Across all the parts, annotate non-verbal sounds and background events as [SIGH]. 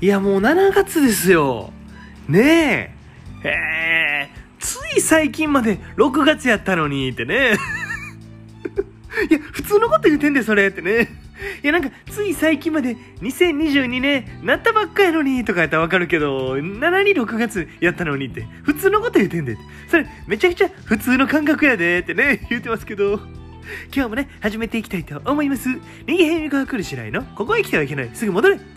いやもう7月ですよ。ねえ。へえ、つい最近まで6月やったのにってね。[LAUGHS] いや、普通のこと言うてんで、それってね。いや、なんか、つい最近まで2022年なったばっかやのにとかやったらわかるけど、7に6月やったのにって、普通のこと言うてんで。それ、めちゃくちゃ普通の感覚やでってね、言うてますけど。今日もね、始めていきたいと思います。右辺みが来るしないのここへ来てはいけない。すぐ戻れ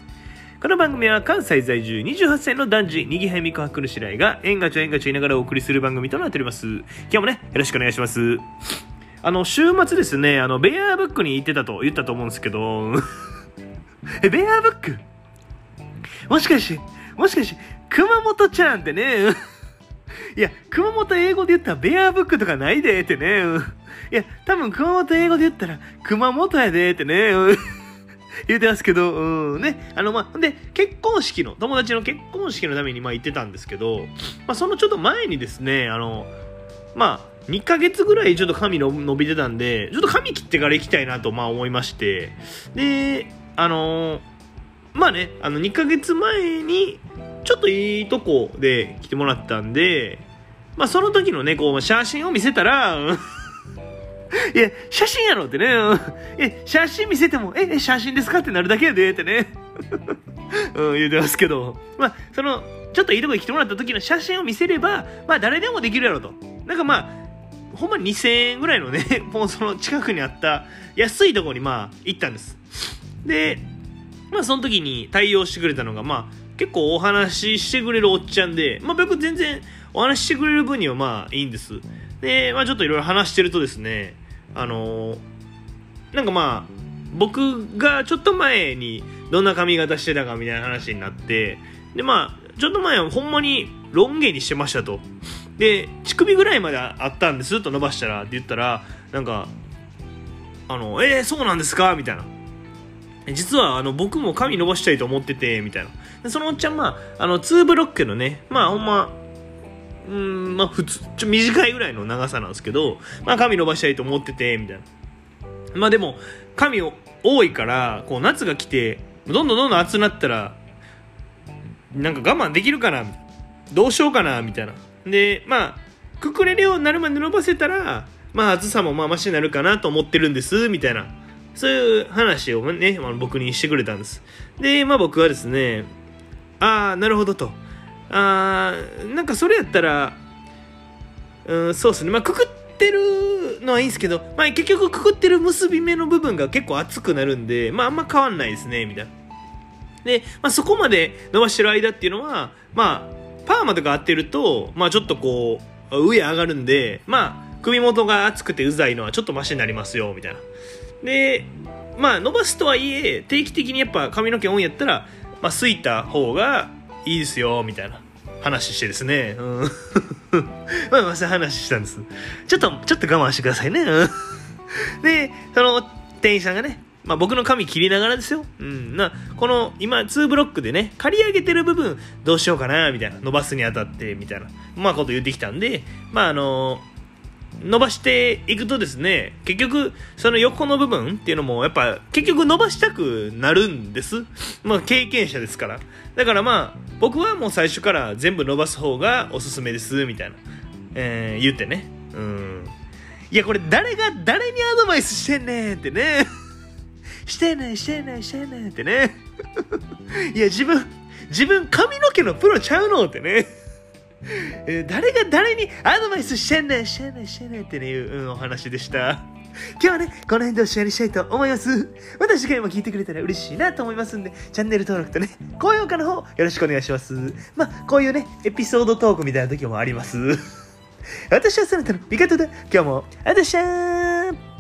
この番組は関西在住28歳の男児、にぎはみこはくるしらいが、縁がちょ縁がちょ言いながらお送りする番組となっております。今日もね、よろしくお願いします。あの、週末ですね、あの、ベアーブックに行ってたと言ったと思うんですけど、[LAUGHS] え、ベアーブック？もしかして、もしかして、熊本ちゃんってね、いや、熊本英語で言ったらベアーブックとかないでってね、いや、多分熊本英語で言ったら熊本やでってね、言うてますけど、うん、ね、あの、まあ、で、結婚式の、友達の結婚式のために、まあ、行ってたんですけど、まあ、そのちょっと前にですね、あの、まあ、2ヶ月ぐらいちょっと髪の伸びてたんで、ちょっと髪切ってから行きたいなと、ま、思いまして、で、あのまあね、あの、2ヶ月前に、ちょっといいとこで来てもらったんで、まあ、その時のね、こう、写真を見せたら、[LAUGHS] いや、写真やろってね。え、写真見せても、え、え写真ですかってなるだけやでってね。[LAUGHS] うん、言うてますけど。まあ、その、ちょっといいとこに来てもらった時の写真を見せれば、まあ、誰でもできるやろと。なんかまあ、ほんま2000円ぐらいのね、[LAUGHS] もうその近くにあった安いとこにまあ、行ったんです。で、まあ、その時に対応してくれたのが、まあ、結構お話ししてくれるおっちゃんで、まあ、僕全然お話ししてくれる分にはまあ、いいんです。で、まあ、ちょっといろいろ話してるとですね、あのなんかまあ、僕がちょっと前にどんな髪型してたかみたいな話になって、でまあ、ちょっと前はほんまにロン毛にしてましたと。で、乳首ぐらいまであったんですと伸ばしたらって言ったら、なんか、あの、えー、そうなんですかみたいな。実はあの僕も髪伸ばしたいと思ってて、みたいな。そのおっちゃん、まあ、あの、2ブロックのね、まあほんま、うん、まあ普通、ちょ短いぐらいの長さなんですけど、まあ髪伸ばしたいと思ってて、みたいな。まあでも、髪多いから、こう夏が来て、どんどんどんどん暑くなったら、なんか我慢できるかな、どうしようかな、みたいな。で、まあ、くくれるようになるまで伸ばせたら、まあ暑さもまあマシになるかなと思ってるんです、みたいな。そういう話をね、まあ僕にしてくれたんです。で、まあ僕はですね、ああ、なるほどと。ああ、なんかそれやったら、うん、そうですね。まあ、くくってるのはいいんですけど、まあ、結局くくってる結び目の部分が結構熱くなるんで、まあ、あんま変わんないですね、みたいな。で、まあ、そこまで伸ばしてる間っていうのは、まあ、パーマとか合ってると、まあ、ちょっとこう、上上がるんで、まあ、首元が熱くてうざいのはちょっとマシになりますよ、みたいな。で、まあ、伸ばすとはいえ、定期的にやっぱ髪の毛多いんやったら、まあ、すいた方がいいですよ、みたいな話してですね。うん。[LAUGHS] まあ、まあ、そういう話したんです。ちょっと、ちょっと我慢してくださいね。うん [LAUGHS] で、その店員さんがね、まあ僕の髪切りながらですよ。うん。な、この今2ブロックでね、刈り上げてる部分どうしようかな、みたいな。伸ばすにあたって、みたいな。まあこと言ってきたんで、まああの伸ばしていくとですね、結局、その横の部分っていうのも、やっぱ、結局伸ばしたくなるんです。まあ、経験者ですから。だからまあ、僕はもう最初から全部伸ばす方がおすすめです、みたいな。えー、言ってね。うん。いや、これ誰が誰にアドバイスしてんねんってね。[LAUGHS] してない、してない、してないってね。[LAUGHS] いや、自分、自分髪の毛のプロちゃうのってね。誰が誰にアドバイスしてんねん、してんねん、してんねんってねいう、うん、お話でした。今日はね、この辺でおしまいにしたいと思います。また次回も聞いてくれたら嬉しいなと思いますんで、チャンネル登録とね、高評価の方よろしくお願いします。まあ、こういうね、エピソードトークみたいな時もあります。私はそなたの味方だ。今日も、あたしゃー